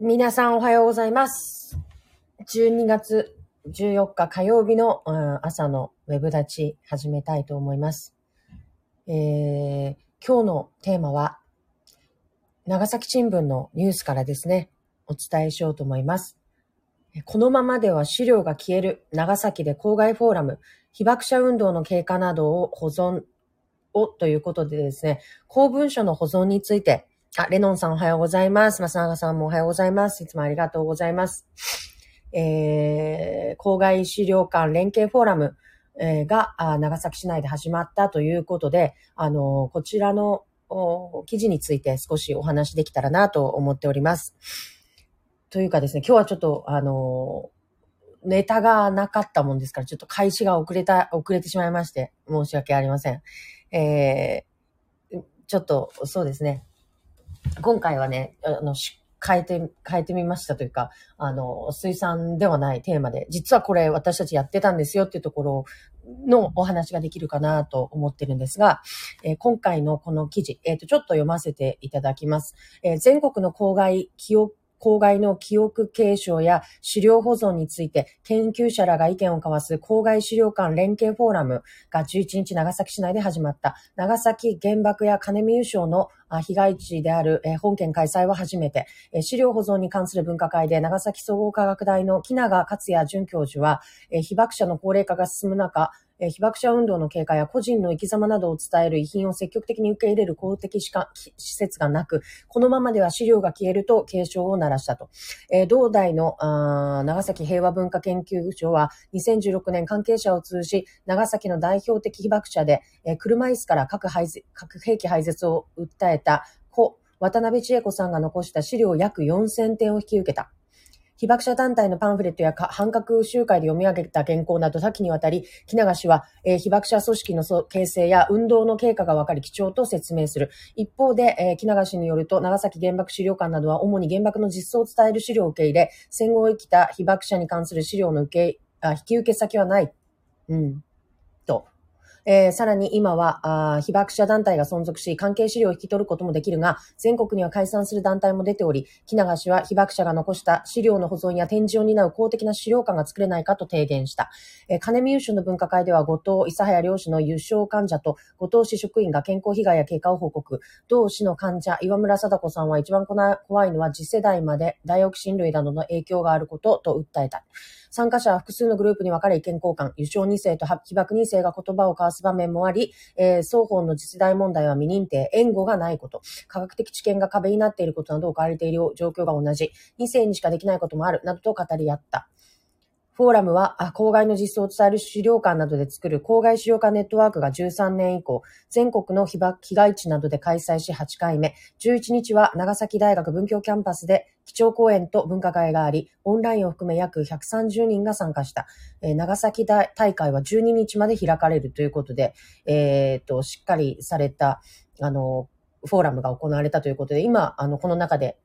皆さんおはようございます。12月14日火曜日の、うん朝のウェブ立ち始めたいと思います。えー今日のテーマは、長崎新聞のニュースからですね、お伝えしようと思います。このままでは資料が消える長崎で郊外フォーラム、被爆者運動の経過などを保存をということでですね、公文書の保存について、あ、レノンさんおはようございます。松永さんもおはようございます。いつもありがとうございます。えー、郊外資料館連携フォーラム、えーがあ長崎市内で始まったということで、あの、こちらのお記事について少しお話できたらなと思っております。というかですね、今日はちょっと、あの、ネタがなかったもんですから、ちょっと開始が遅れた、遅れてしまいまして、申し訳ありません。えー、ちょっと、そうですね。今回はね、あの、変えて、変えてみましたというか、あの、水産ではないテーマで、実はこれ私たちやってたんですよっていうところのお話ができるかなと思ってるんですが、えー今回のこの記事、えっ、と、ちょっと読ませていただきます。えー全国の郊外記憶郊外の記憶継承や資料保存について研究者らが意見を交わす郊外資料館連携フォーラムが11日長崎市内で始まった長崎原爆や金見優勝の被害地である本県開催は初めて、資料保存に関する分科会で長崎総合科学大の木永克也准教授は、被爆者の高齢化が進む中、被爆者運動の経過や個人の生き様などを伝える遺品を積極的に受け入れる公的施設がなく、このままでは資料が消えると警鐘を鳴らしたと。えー同大の長崎平和文化研究所は2016年関係者を通じ、長崎の代表的被爆者で、えー車椅子から核兵器廃絶を訴えた故渡辺千恵子さんが残した資料約4000点を引き受けた。被爆者団体のパンフレットやか反核集会で読み上げた原稿など多岐にわたり、木永氏は、えー被爆者組織の形成や運動の経過がわかり貴重と説明する。一方で、えー木永氏によると、長崎原爆資料館などは主に原爆の実相を伝える資料を受け入れ、戦後を生きた被爆者に関する資料の受け、あ引き受け先はない。うん。えーさらに今はあ被爆者団体が存続し、関係資料を引き取ることもできるが、全国には解散する団体も出ており、木永氏は被爆者が残した資料の保存や展示を担う公的な資料館が作れないかと提言した。えー金見優秀の分科会では、後藤、諫早両氏の優勝患者と、後藤市職員が健康被害や経過を報告。同市の患者、岩村貞子さんは一番怖いのは次世代までダイオキシン類などの影響があることと訴えた。参加者は複数のグループに分かれ意見交換、優勝2世と被爆2世が言葉を交わす場面もあり、えー双方の実大問題は未認定、援護がないこと、科学的知見が壁になっていることなどを変われている状況が同じ、2世にしかできないこともある、などと語り合った。フォーラムは、あ郊外の実相を伝える資料館などで作る郊外資料館ネットワークが13年以降、全国の被爆被害地などで開催し8回目、11日は長崎大学文教キャンパスで基調講演と文化会があり、オンラインを含め約130人が参加した。えー長崎大大会は12日まで開かれるということで、えーっと、しっかりされた、あの、フォーラムが行われたということで、今、あの、この中で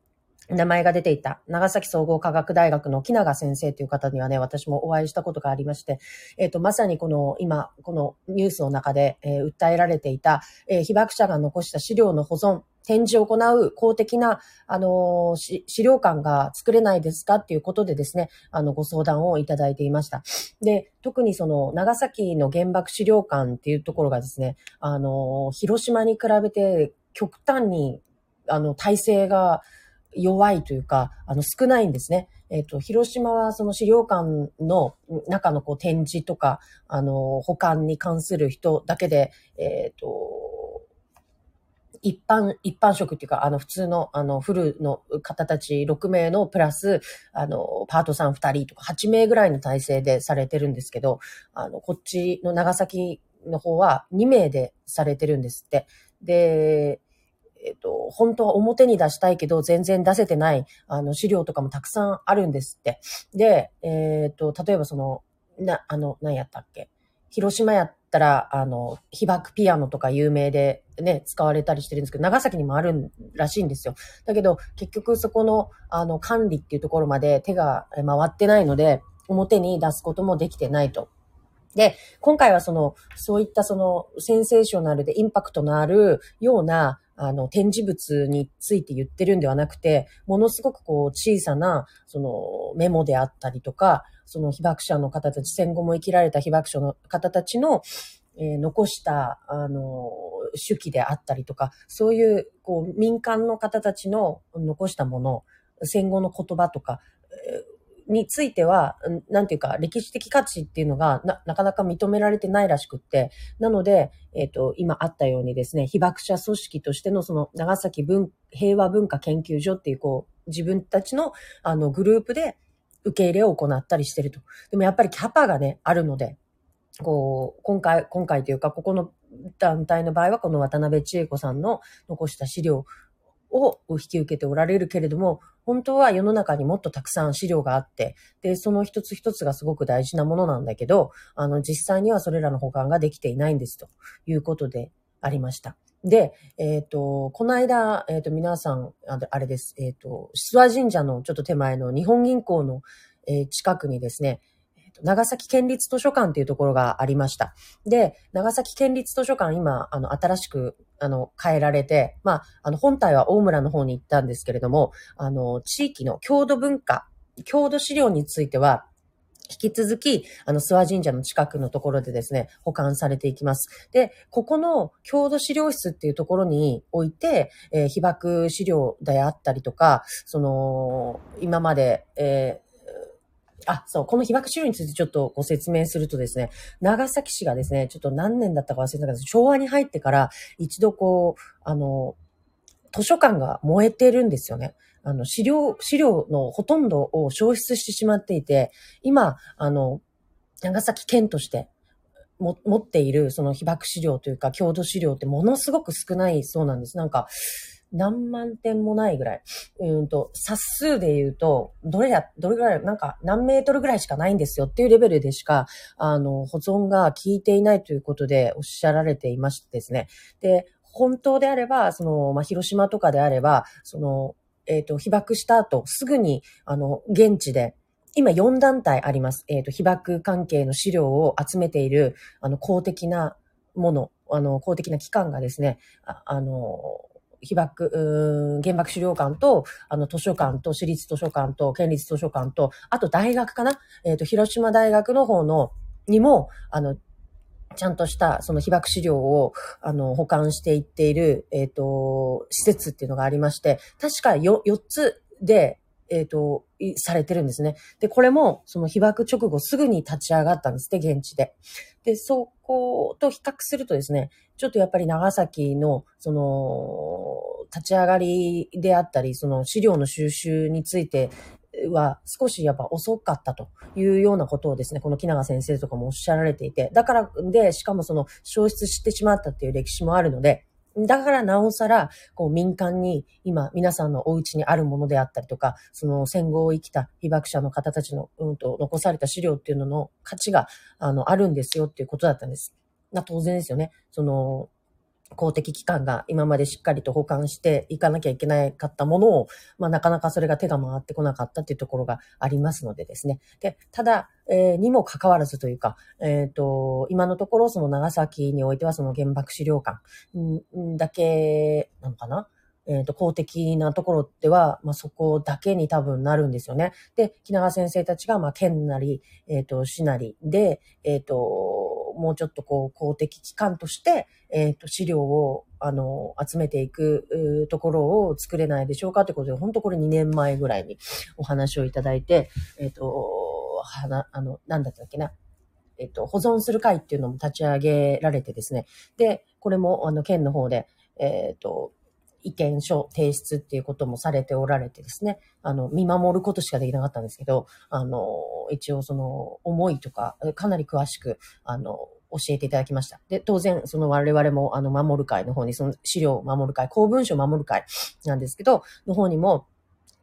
名前が出ていた長崎総合科学大学の木永先生という方にはね、私もお会いしたことがありまして、えっ、と、まさにこの今、このニュースの中で、えー訴えられていた、えー被爆者が残した資料の保存、展示を行う公的な、あの資料館が作れないですかっていうことでですね、あの、ご相談をいただいていました。で、特にその、長崎の原爆資料館っていうところがですね、あの広島に比べて極端に、あの、体制が弱いというか、あの、少ないんですね。えっ、と、広島はその資料館の中のこう展示とか、あの、保管に関する人だけで、えっ、と、一般、一般職っていうか、あの、普通の、あの、フルの方たち6名のプラス、あの、パートさん2人とか8名ぐらいの体制でされてるんですけど、あの、こっちの長崎の方は2名でされてるんですって。で、えっと、本当は表に出したいけど、全然出せてない、あの、資料とかもたくさんあるんですって。で、えっと、例えばその、な、あの、何やったっけ？広島やったら、あの、被爆ピアノとか有名でね、使われたりしてるんですけど、長崎にもあるらしいんですよ。だけど、結局そこの、あの、管理っていうところまで手が回ってないので、表に出すこともできてないと。で、今回はその、そういったその、センセーショナルでインパクトのあるような、あの、展示物について言ってるんではなくて、ものすごくこう、小さな、その、メモであったりとか、その被爆者の方たち、戦後も生きられた被爆者の方たちの、えー、残した、あの、手記であったりとか、そういう、こう、民間の方たちの残したもの、戦後の言葉とか、については、なんていうか、歴史的価値っていうのがな、なかなか認められてないらしくって、なので、えっ、ー、と、今あったようにですね、被爆者組織としてのその、長崎文、平和文化研究所っていう、こう、自分たちの、あの、グループで受け入れを行ったりしてると。でもやっぱりキャパがね、あるので、こう、今回、今回というか、ここの団体の場合は、この渡辺千恵子さんの残した資料を引き受けておられるけれども、本当は世の中にもっとたくさん資料があって、で、その一つ一つがすごく大事なものなんだけど、あの、実際にはそれらの保管ができていないんですということでありました。で、えっ、ー、と、この間、えっ、ー、と、皆さん、あれです、えっ、ー、と、諏訪神社のちょっと手前の日本銀行の、近くにですね、長崎県立図書館っていうところがありました。で、長崎県立図書館今、あの、新しく、あの、変えられて、まあ、あの、本体は大村の方に行ったんですけれども、あの、地域の郷土文化、郷土資料については、引き続き、あの、諏訪神社の近くのところでですね、保管されていきます。で、ここの郷土資料室っていうところにおいて、えー、被爆資料であったりとか、その、今まで、えーあ、そう、この被爆資料についてちょっとご説明するとですね、長崎市がですね、ちょっと何年だったか忘れたけど、昭和に入ってから一度こう、あの、図書館が燃えてるんですよね。あの、資料、資料のほとんどを消失してしまっていて、今、あの、長崎県としても持っているその被爆資料というか郷土資料ってものすごく少ないそうなんです。なんか、何万点もないぐらい。うんと、冊数で言うと、どれや、どれぐらい、なんか何メートルぐらいしかないんですよっていうレベルでしか、あの、保存が効いていないということでおっしゃられていましてですね。で、本当であれば、その、まあ、広島とかであれば、その、えっ、ー、と、被爆した後、すぐに、あの、現地で、今4団体あります。えっ、ー、と、被爆関係の資料を集めている、あの、公的なもの、あの、公的な機関がですね、あの、被爆、うん原爆資料館と、あの、図書館と、私立図書館と、県立図書館と、あと大学かな？えっ、ー、と、広島大学の方の、にも、あの、ちゃんとしたその被爆資料をあの保管していっている、えっ、ー、と、施設っていうのがありまして、確か 4, 4つで、えっ、ー、と、されてるんですね。で、これもその被爆直後すぐに立ち上がったんですね、現地で。で、そこと比較するとですね、ちょっとやっぱり長崎の、その、立ち上がりであったり、その資料の収集については少しやっぱ遅かったというようなことをですね、この木永先生とかもおっしゃられていて、だからで、しかもその消失してしまったっていう歴史もあるので、だからなおさら、こう民間に今皆さんのお家にあるものであったりとか、その戦後を生きた被爆者の方たちの、うんと、残された資料っていうのの価値が、あの、あるんですよっていうことだったんです。な、当然ですよね。その、公的機関が今までしっかりと保管していかなきゃいけなかったものを、まあ、なかなかそれが手が回ってこなかったっていうところがありますのでですね。で、ただ、えー、にもかかわらずというか、えっ、ー、と、今のところその長崎においてはその原爆資料館だけなのかな？えっ、ー、と、公的なところでは、まあ、そこだけに多分なるんですよね。で、木永先生たちが、まあ、県なり、えっ、と、市なりで、えっ、と、もうちょっとこう、公的機関として、えっ、ー、と、資料を、あの、集めていくところを作れないでしょうかということで、本当これ2年前ぐらいにお話をいただいて、えっ、ー、と、はな、あの、なんだったっけな。えっ、と、保存する会っていうのも立ち上げられてですね。で、これも、あの、県の方で、えっ、と、意見書提出っていうこともされておられてですね、あの、見守ることしかできなかったんですけど、あの、一応その思いとか、かなり詳しく、あの、教えていただきました。で、当然、その我々も、あの、守る会の方に、その資料を守る会、公文書を守る会 なんですけど、の方にも、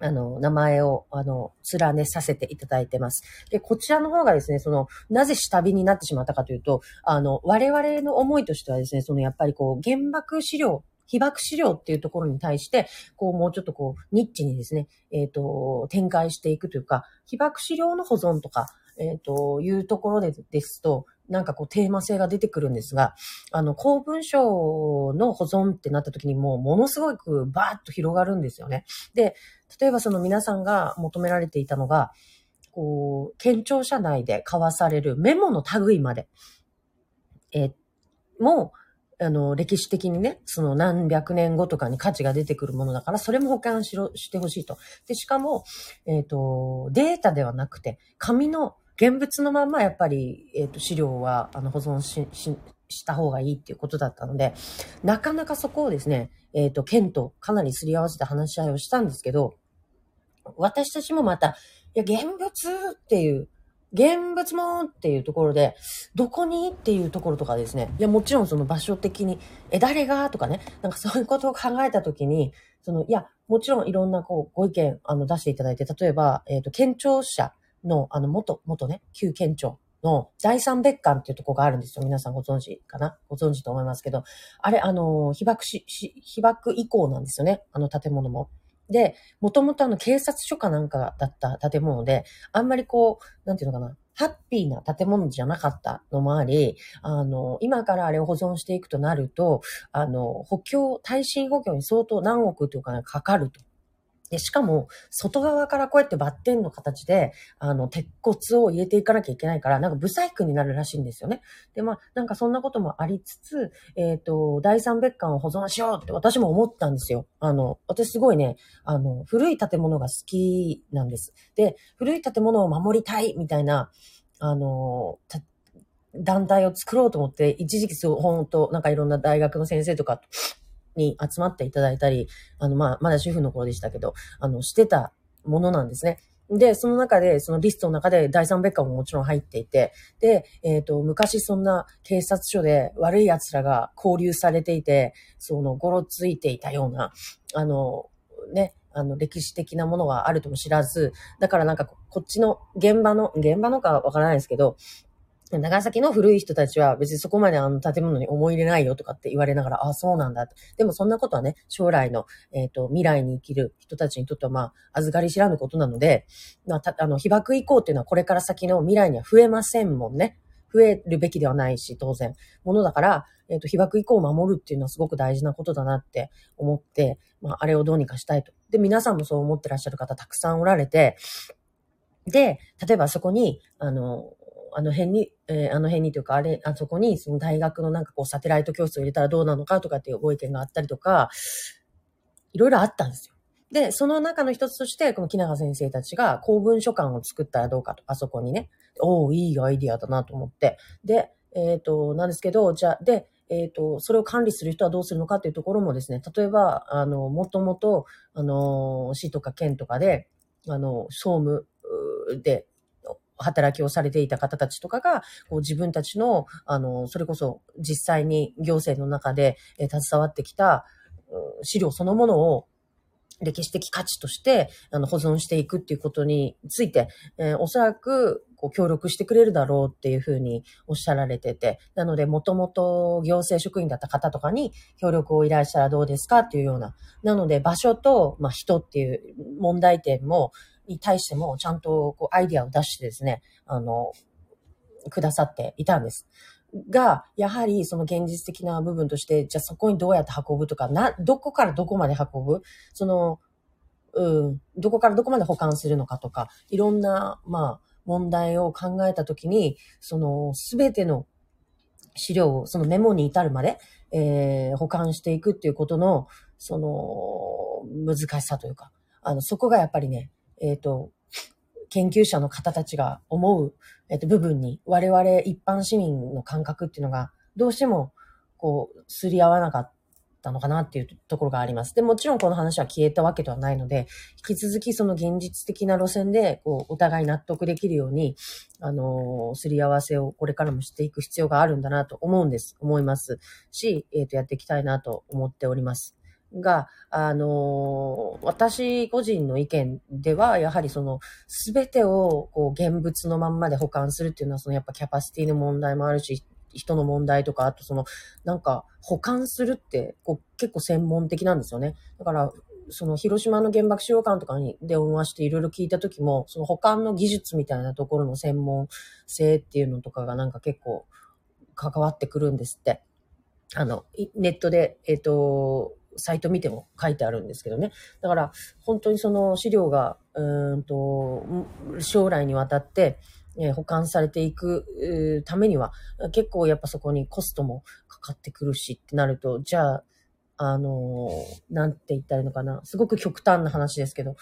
あの、名前を、あの、連ねさせていただいてます。で、こちらの方がですね、その、なぜ下火になってしまったかというと、あの、我々の思いとしてはですね、その、やっぱりこう、原爆資料被爆資料っていうところに対して、こう、もうちょっとこう、ニッチにですね、えっ、ー、と、展開していくというか、被爆資料の保存とか、えっ、ー、と、いうところでですと、なんかこうテーマ性が出てくるんですが、あの、公文書の保存ってなった時にもうものすごくバーッと広がるんですよね。で、例えばその皆さんが求められていたのが、こう、県庁舎内で交わされるメモの類まで、えもう、あの、歴史的にね、その何百年後とかに価値が出てくるものだから、それも保管しろ、してほしいと。で、しかも、えっ、ー、と、データではなくて、紙の現物のまんまやっぱり、えっ、ー、と、資料は、あの、保存し、し、した方がいいっていうことだったので、なかなかそこをですね、えっ、ー、と、県とかなりすり合わせて話し合いをしたんですけど、私たちもまた、いや、現物っていう、現物もっていうところで、どこにっていうところとかですね。いや、もちろんその場所的に、え、誰が？とかね。なんかそういうことを考えたときに、その、いや、もちろんいろんなこう、ご意見、あの、出していただいて、例えば、えっ、ー、と、県庁舎の、あの、元、元ね、旧県庁の第三別館っていうとこがあるんですよ。皆さんご存知かな？ご存知と思いますけど、あれ、あの、被爆し、被爆以降なんですよね。あの建物も。で、もともとあの警察署かなんかだった建物で、あんまりこう、なんていうのかな、ハッピーな建物じゃなかったのもあり、あの、今からあれを保存していくとなると、あの、補強、耐震補強に相当何億というかね、かかると。で、しかも、外側からこうやってバッテンの形で、あの、鉄骨を入れていかなきゃいけないから、なんかブサイクになるらしいんですよね。で、まあ、なんかそんなこともありつつ、えっ、ー、と、第三別館を保存しようって私も思ったんですよ。あの、私すごいね、あの、古い建物が好きなんです。で、古い建物を守りたいみたいな、あの、団体を作ろうと思って、一時期そう、本当なんかいろんな大学の先生とかに集まっていただいたり、あの、まあ、まだ主婦の頃でしたけど、あの、してたものなんですね。で、その中で、そのリストの中で第三別館ももちろん入っていて、で、えっ、ー、と、昔そんな警察署で悪い奴らが交流されていて、その、ごろついていたような、あの、ね、あの、歴史的なものがあるとも知らず、だからなんかこっちの現場の、現場のかわからないですけど、長崎の古い人たちは別にそこまであの建物に思い入れないよとかって言われながら、ああ、そうなんだ。でもそんなことはね、将来の、えっ、ー、と、未来に生きる人たちにとってはまあ、預かり知らぬことなので、まあ、たあの、被爆以降っていうのはこれから先の未来には増えませんもんね。増えるべきではないし、当然。ものだから、えっ、ー、と、被爆以降を守るっていうのはすごく大事なことだなって思って、まあ、あれをどうにかしたいと。で、皆さんもそう思ってらっしゃる方たくさんおられて、で、例えばそこに、あの、あの辺に、えー、あの辺にというか、あれ、あそこに、その大学のなんかこう、サテライト教室を入れたらどうなのかとかっていうご意見があったりとか、いろいろあったんですよ。で、その中の一つとして、この木永先生たちが公文書館を作ったらどうかと、あそこにね。おおいいアイディアだなと思って。で、えっ、ー、と、なんですけど、じゃあ、で、えっ、ー、と、それを管理する人はどうするのかっていうところもですね、例えば、あの、もともと、あの、市とか県とかで、あの、総務で、働きをされていた方たちとかが、こう自分たちの、あの、それこそ実際に行政の中で、えー、携わってきた、資料そのものを歴史的価値として、あの、保存していくっていうことについて、えー、おそらく、こう、協力してくれるだろうっていうふうにおっしゃられてて、なので、もともと行政職員だった方とかに協力を依頼したらどうですかっていうような。なので、場所と、まあ、人っていう問題点も、に対してもちゃんとこうアイディアを出してですね、あの、くださっていたんです。が、やはりその現実的な部分として、じゃあそこにどうやって運ぶとか、な、どこからどこまで運ぶ？その、うん、どこからどこまで保管するのかとか、いろんな、まあ、問題を考えたときに、その、すべての資料を、そのメモに至るまで、えー、保管していくっていうことの、その、難しさというか、あの、そこがやっぱりね、えっ、ー、と、研究者の方たちが思う、えっ、ー、と、部分に、我々一般市民の感覚っていうのが、どうしても、こう、すり合わなかったのかなっていうところがあります。で、もちろんこの話は消えたわけではないので、引き続きその現実的な路線で、こう、お互い納得できるように、あのー、すり合わせをこれからもしていく必要があるんだなと思うんです。思いますし、えっ、ー、と、やっていきたいなと思っております。が、あの、私個人の意見では、やはりその、すべてを、こう、現物のまんまで保管するっていうのは、その、やっぱキャパシティの問題もあるし、人の問題とか、あとその、なんか、保管するって、こう、結構専門的なんですよね。だから、その、広島の原爆資料館とかに電話していろいろ聞いたときも、その保管の技術みたいなところの専門性っていうのとかがなんか結構、関わってくるんですって。あの、ネットで、えっ、ー、と、サイト見ても書いてあるんですけどね。だから、本当にその資料が、うんと、将来にわたって、え、保管されていくためには、結構やっぱそこにコストもかかってくるしってなると、じゃあ、あの、なんて言ったらいいのかな。すごく極端な話ですけど、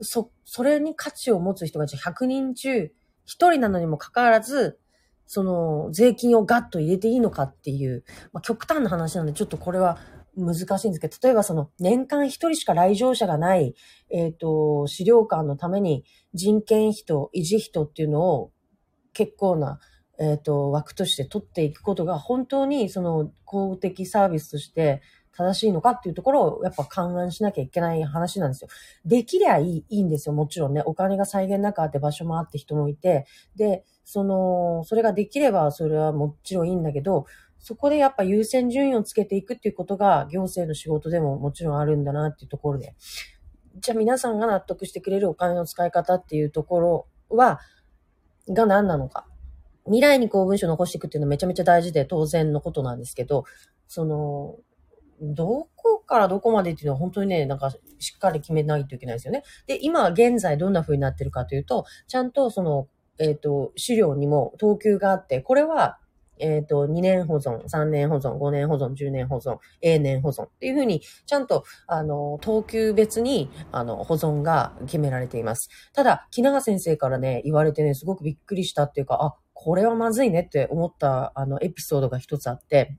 そ、それに価値を持つ人がじゃ100人中1人なのにもかかわらず、その税金をガッと入れていいのかっていう、まあ、極端な話なんで、ちょっとこれは難しいんですけど、例えばその年間一人しか来場者がない、えっ、ー、と、資料館のために人件費と維持費とっていうのを結構な、えっ、ー、と、枠として取っていくことが本当にその公的サービスとして正しいのかっていうところをやっぱ勘案しなきゃいけない話なんですよ。できりゃいいいいんですよ。もちろんね。お金が再現なくあって場所もあって人もいて。で、その、それができればそれはもちろんいいんだけど、そこでやっぱ優先順位をつけていくっていうことが行政の仕事でももちろんあるんだなっていうところで。じゃあ皆さんが納得してくれるお金の使い方っていうところは、が何なのか。未来に公文書を残していくっていうのはめちゃめちゃ大事で当然のことなんですけど、その、どこからどこまでっていうのは本当にね、なんかしっかり決めないといけないですよね。で、今現在どんな風になってるかというと、ちゃんとその、えっ、ー、と、資料にも等級があって、これはえっ、ー、と、2年保存、3年保存、5年保存、10年保存、永年保存っていうふうに、ちゃんと、あの、等級別に、あの、保存が決められています。ただ、木永先生からね、言われてね、すごくびっくりしたっていうか、あ、これはまずいねって思った、あの、エピソードが一つあって、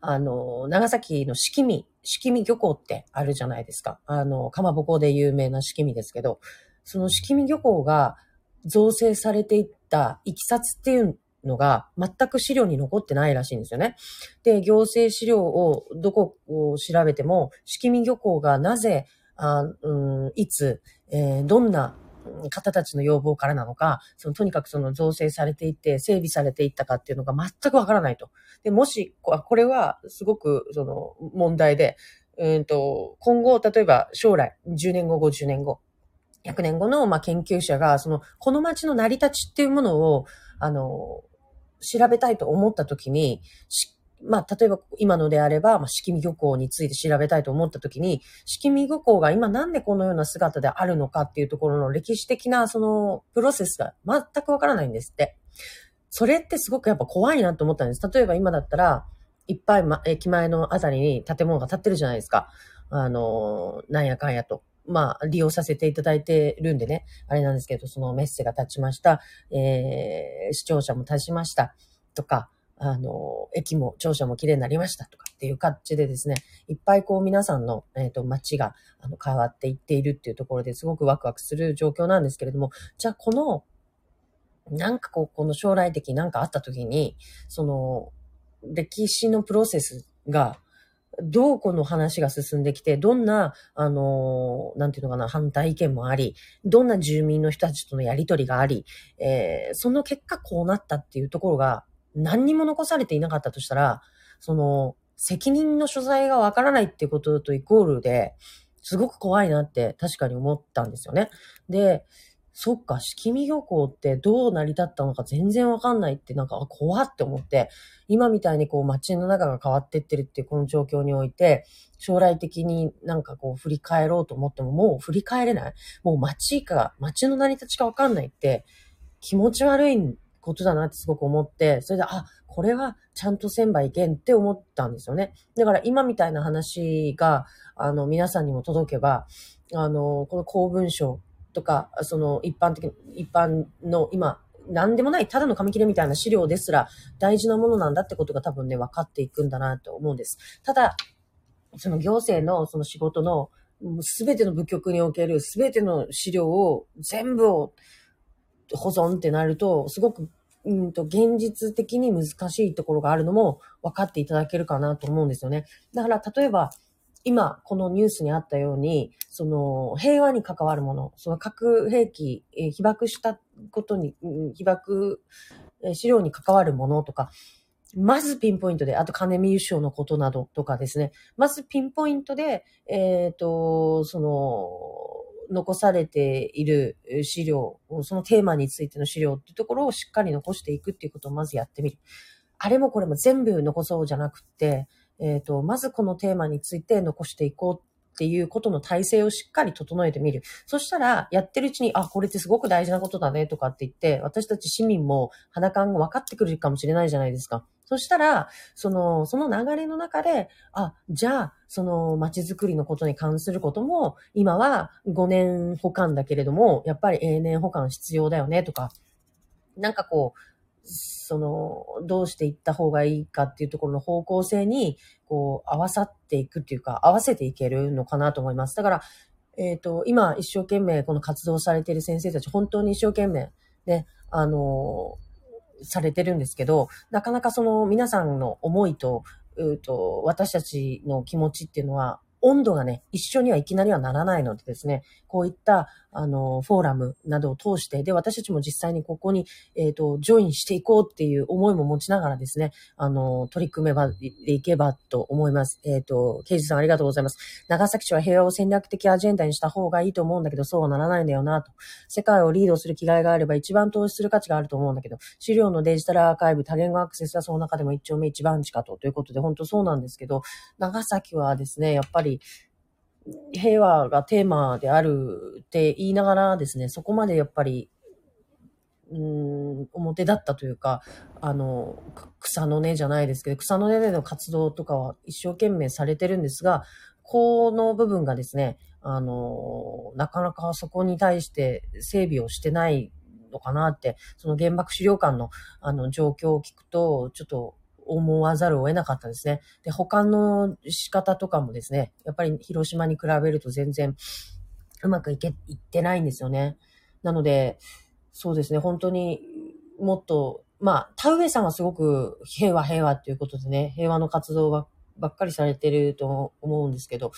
あの、長崎の四季見、四季見漁港ってあるじゃないですか。あの、かまぼこで有名な四季見ですけど、その四季見漁港が造成されていったいきさつっていうのが全く資料に残ってないらしいんですよね。で、行政資料をどこを調べても、式見漁港がなぜ、あうん、いつ、えー、どんな方たちの要望からなのか、そのとにかくその造成されていって、整備されていったかっていうのが全くわからないと。で、もし、これはすごくその問題で、うんと、今後、例えば将来、10年後、50年後、100年後の、まあ、研究者が、その、この街の成り立ちっていうものを、あの、調べたいと思った時に、まあ、例えば今のであれば、まあ、式見漁港について調べたいと思った時に、式見漁港が今なんでこのような姿であるのかっていうところの歴史的なそのプロセスが全くわからないんですって。それってすごくやっぱ怖いなと思ったんです。例えば今だったら、いっぱい、ま、駅前のあたりに建物が建ってるじゃないですか。あの、なんやかんやと。まあ、利用させていただいてるんでね、あれなんですけど、そのメッセが立ちました、えー、視聴者も立ちました、とか、あの、駅も、庁舎も綺麗になりましたとかっていう感じでですね、いっぱいこう皆さんの、えっ、ー、と、街があの変わっていっているっていうところですごくワクワクする状況なんですけれども、じゃあこの、なんかこう、この将来的になんかあった時に、その、歴史のプロセスが、どうこの話が進んできて、どんな、あの、なんていうのかな、反対意見もあり、どんな住民の人たちとのやりとりがあり、えー、その結果こうなったっていうところが何にも残されていなかったとしたら、その、責任の所在がわからないっていうこととイコールで、すごく怖いなって確かに思ったんですよね。で、そっか、式見漁港ってどう成り立ったのか全然わかんないってなんか怖って思って、今みたいにこう街の中が変わってってるっていうこの状況において、将来的になんかこう振り返ろうと思ってももう振り返れない？もう街か、街の成り立ちかわかんないって気持ち悪いことだなってすごく思って、それで、あ、これはちゃんとせんばいけんって思ったんですよね。だから今みたいな話が、あの、皆さんにも届けば、あの、この公文書とか、その一般的、一般の今、何でもない、ただの紙切れみたいな資料ですら大事なものなんだってことが多分ね、分かっていくんだなと思うんです。ただ、その行政のその仕事のすべての部局におけるすべての資料を全部を保存ってなると、すごく、うんと、現実的に難しいところがあるのも分かっていただけるかなと思うんですよね。だから、例えば、今、このニュースにあったように、その、平和に関わるもの、その核兵器、え被爆したことに、被爆、え資料に関わるものとか、まずピンポイントで、あと金見優勝のことなどとかですね、まずピンポイントで、えっ、ー、と、その、残されている資料、そのテーマについての資料っていうところをしっかり残していくっていうことをまずやってみる。あれもこれも全部残そうじゃなくて、えっ、ー、と、まずこのテーマについて残していこうっていうことの体制をしっかり整えてみる。そしたら、やってるうちに、あ、これってすごく大事なことだねとかって言って、私たち市民も肌感が分かってくるかもしれないじゃないですか。そしたら、その、その流れの中で、あ、じゃあ、その街づくりのことに関することも、今は5年保管だけれども、やっぱり永年保管必要だよねとか、なんかこう、その、どうしていった方がいいかっていうところの方向性に、こう、合わさっていくっていうか、合わせていけるのかなと思います。だから、えっ、ー、と、今一生懸命この活動されている先生たち、本当に一生懸命、ね、あの、されてるんですけど、なかなかその皆さんの思いと、うと私たちの気持ちっていうのは温度がね、一緒にはいきなりはならないのでですね、こういった、あの、フォーラムなどを通して、で、私たちも実際にここに、えっ、ー、と、ジョインしていこうっていう思いも持ちながらですね、あの、取り組めば、でいけばと思います。えっ、ー、と、刑事さんありがとうございます。長崎市は平和を戦略的アジェンダにした方がいいと思うんだけど、そうはならないんだよなと。世界をリードする気概があれば一番投資する価値があると思うんだけど、資料のデジタルアーカイブ、多言語アクセスはその中でも一丁目一番地かと。ということで、本当そうなんですけど、長崎はですね、やっぱり、平和がテーマであるって言いながらですね、そこまでやっぱり、うん、表だったというか、あの、草の根じゃないですけど、草の根での活動とかは一生懸命されてるんですが、この部分がですね、あの、なかなかそこに対して整備をしてないのかなって、その原爆資料館のあの状況を聞くと、ちょっと思わざるを得なかったですね。で、保管の仕方とかもですね、やっぱり広島に比べると全然うまくいけ、いってないんですよね。なので、そうですね、本当にもっと、まあ、田植さんはすごく平和平和っていうことでね、平和の活動ばばっかりされてると思うんですけど、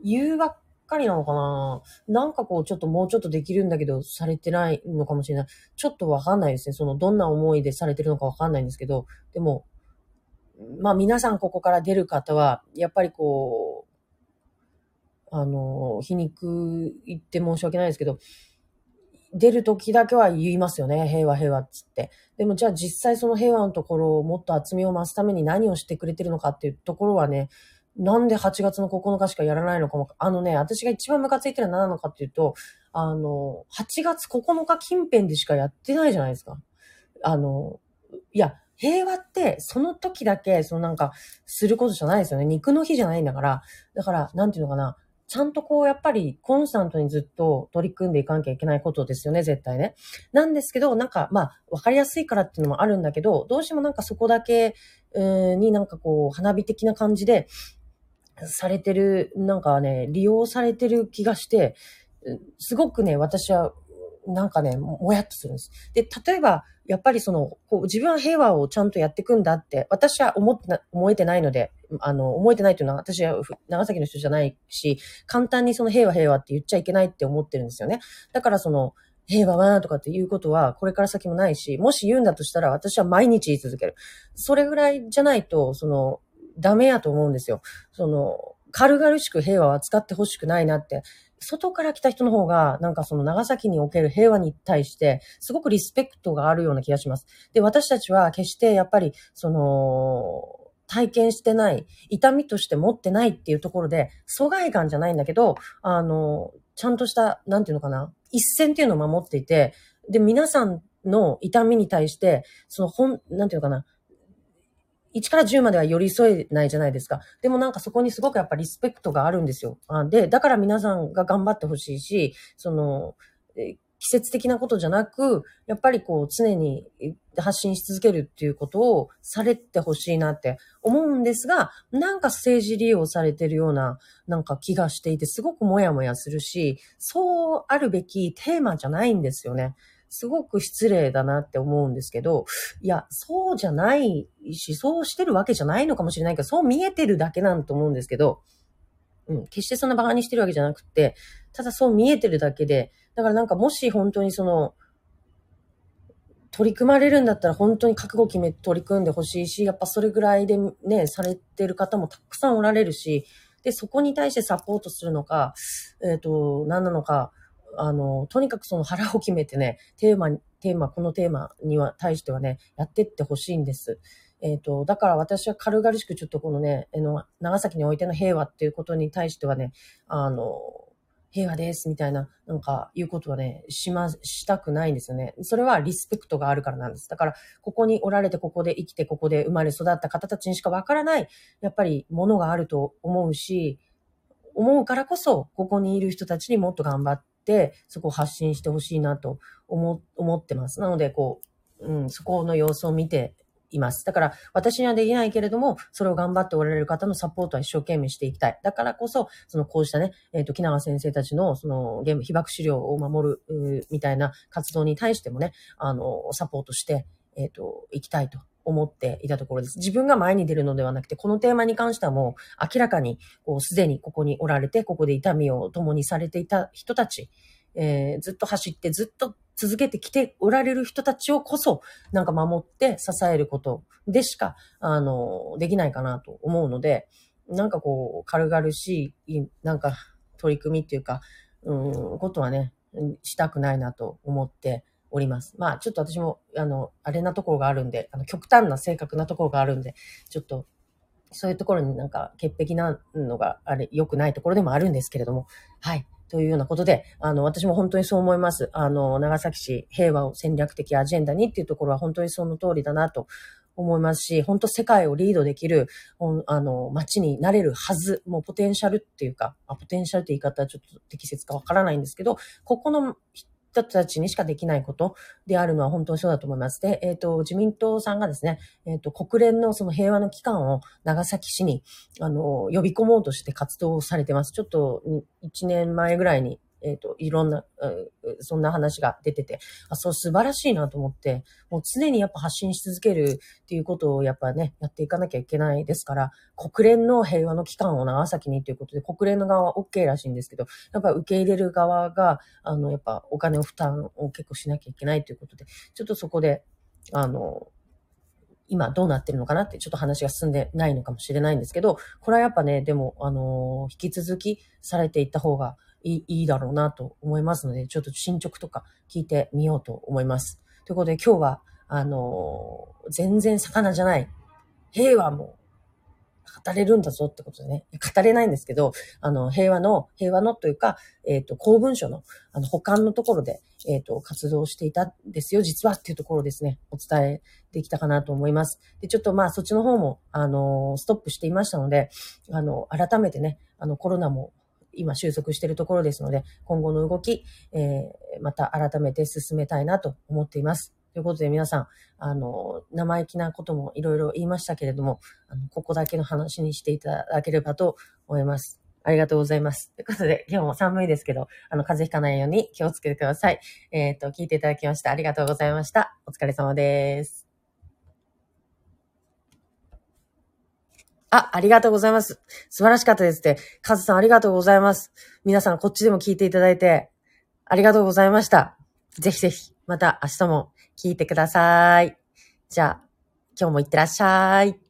言うばっかりなのかな？なんかこう、ちょっともうちょっとできるんだけど、されてないのかもしれない。ちょっとわかんないですね。その、どんな思いでされてるのかわかんないんですけど、でも、まあ皆さんここから出る方は、やっぱりこう、あの、皮肉言って申し訳ないですけど、出る時だけは言いますよね。平和平和っつって。でもじゃあ実際その平和のところをもっと厚みを増すために何をしてくれてるのかっていうところはね、なんで8月の9日しかやらないのかも、あのね、私が一番ムカついてるのは何なのかっていうと、あの、8月9日近辺でしかやってないじゃないですか。あの、いや、平和ってその時だけ、そのなんか、することじゃないですよね。肉の日じゃないんだから。だから、なんていうのかな。ちゃんとこう、やっぱりコンスタントにずっと取り組んでいかなきゃいけないことですよね、絶対ね。なんですけど、なんか、まあ、わかりやすいからっていうのもあるんだけど、どうしてもなんかそこだけ、になんかこう、花火的な感じで、されてる、なんかね、利用されてる気がして、すごくね、私はなんかね、もやっとするんです。で、例えば、やっぱりその、こう自分は平和をちゃんとやっていくんだって、私は思ってな、思えてないので、あの、思えてないというのは私は長崎の人じゃないし、簡単にその平和平和って言っちゃいけないって思ってるんですよね。だからその、平和はとかっていうことはこれから先もないし、もし言うんだとしたら私は毎日言い続ける。それぐらいじゃないと、その、ダメやと思うんですよ。その、軽々しく平和は使ってほしくないなって外から来た人の方が、なんかその長崎における平和に対して、すごくリスペクトがあるような気がします。で、私たちは決してやっぱり、その、体験してない、痛みとして持ってないっていうところで、疎外感じゃないんだけど、あの、ちゃんとした、なんていうのかな、一線っていうのを守っていて、で、皆さんの痛みに対して、その本、なんていうのかな、1から10までは寄り添えないじゃないですか。でもなんかそこにすごくやっぱリスペクトがあるんですよ。あで、だから皆さんが頑張ってほしいし、その、季節的なことじゃなく、やっぱりこう常に発信し続けるっていうことをされてほしいなって思うんですが、なんか政治利用されてるようななんか気がしていて、すごくもやもやするし、そうあるべきテーマじゃないんですよね。すごく失礼だなって思うんですけど、いや、そうじゃないし、そうしてるわけじゃないのかもしれないけど、そう見えてるだけなんと思うんですけど、うん、決してそんな馬鹿にしてるわけじゃなくて、ただそう見えてるだけで、だからなんかもし本当にその、取り組まれるんだったら本当に覚悟決めて取り組んでほしいし、やっぱそれぐらいでね、されてる方もたくさんおられるし、で、そこに対してサポートするのか、えっ、ー、と、何なのか、あの、とにかくその腹を決めてね、テーマ、テーマ、このテーマには、対してはね、やってってほしいんです。えっ、ー、と、だから私は軽々しくちょっとこのね、あの、長崎においての平和っていうことに対してはね、あの、平和ですみたいな、なんか、いうことはね、しま、したくないんですよね。それはリスペクトがあるからなんです。だから、ここにおられて、ここで生きて、ここで生まれ育った方たちにしかわからない、やっぱりものがあると思うし、思うからこそ、ここにいる人たちにもっと頑張って、そこを発信してほしいなと思、思ってます。なので、こう、うん、そこの様子を見ています。だから、私にはできないけれども、それを頑張っておられる方のサポートは一生懸命していきたい。だからこそ、その、こうしたね、えっ、ー、と、木永先生たちの、その、ゲーム、被爆資料を守る、みたいな活動に対してもね、あの、サポートして、えっ、ー、と、行きたいと思っていたところです。自分が前に出るのではなくて、このテーマに関してはもう明らかに、こう、すでにここにおられて、ここで痛みを共にされていた人たち、えー、ずっと走ってずっと続けてきておられる人たちをこそ、なんか守って支えることでしか、あの、できないかなと思うので、なんかこう、軽々しい、なんか取り組みっていうか、うん、ことはね、したくないなと思っております。まあ、ちょっと私も、あの、あれなところがあるんで、あの、極端な性格なところがあるんで、ちょっと、そういうところになんか潔癖なのがあれ、良くないところでもあるんですけれども、はい。というようなことで、あの、私も本当にそう思います。あの、長崎市平和を戦略的アジェンダにっていうところは本当にその通りだなと思いますし、本当世界をリードできる、あの、街になれるはず、もうポテンシャルっていうか、ポテンシャルって言い方はちょっと適切かわからないんですけど、ここの人たちにしかできないことであるのは本当にそうだと思います。で、えっ、ー、と、自民党さんがですね、えっ、ー、と、国連のその平和の機関を長崎市に、あの、呼び込もうとして活動されてます。ちょっと、1年前ぐらいにえっ、ー、と、いろんな、そんな話が出てて、あ、そう素晴らしいなと思って、もう常にやっぱ発信し続けるっていうことをやっぱね、やっていかなきゃいけないですから、国連の平和の機関を長崎にということで、国連の側は OK らしいんですけど、やっぱ受け入れる側が、あの、やっぱお金を負担を結構しなきゃいけないということで、ちょっとそこで、あの、今どうなってるのかなってちょっと話が進んでないのかもしれないんですけど、これはやっぱね、でも、あの引き続きされていった方がいいいだろうなと思いますので、ちょっと進捗とか聞いてみようと思います。ということで今日は、あのー、全然魚じゃない、平和も語れるんだぞってことでね、語れないんですけど、あの、平和の、平和のというか、えっ、ー、と、公文書の、あの、保管のところで、えっ、ー、と、活動していたんですよ、実はっていうところですね、お伝えできたかなと思います。で、ちょっとまあ、そっちの方も、あの、ストップしていましたので、あの、改めてね、あの、コロナも今収束しているところですので、今後の動き、えー、また改めて進めたいなと思っています。ということで皆さん、あの、生意気なこともいろいろ言いましたけれども、あの、ここだけの話にしていただければと思います。ありがとうございます。ということで、今日も寒いですけど、あの、風邪ひかないように気をつけてください。えっ、ー、と、聞いていただきましてありがとうございました。お疲れ様です。あ、ありがとうございます。素晴らしかったですって。カズさんありがとうございます。皆さんこっちでも聞いていただいて、ありがとうございました。ぜひぜひ、また明日も聞いてください。じゃあ、今日もいってらっしゃい。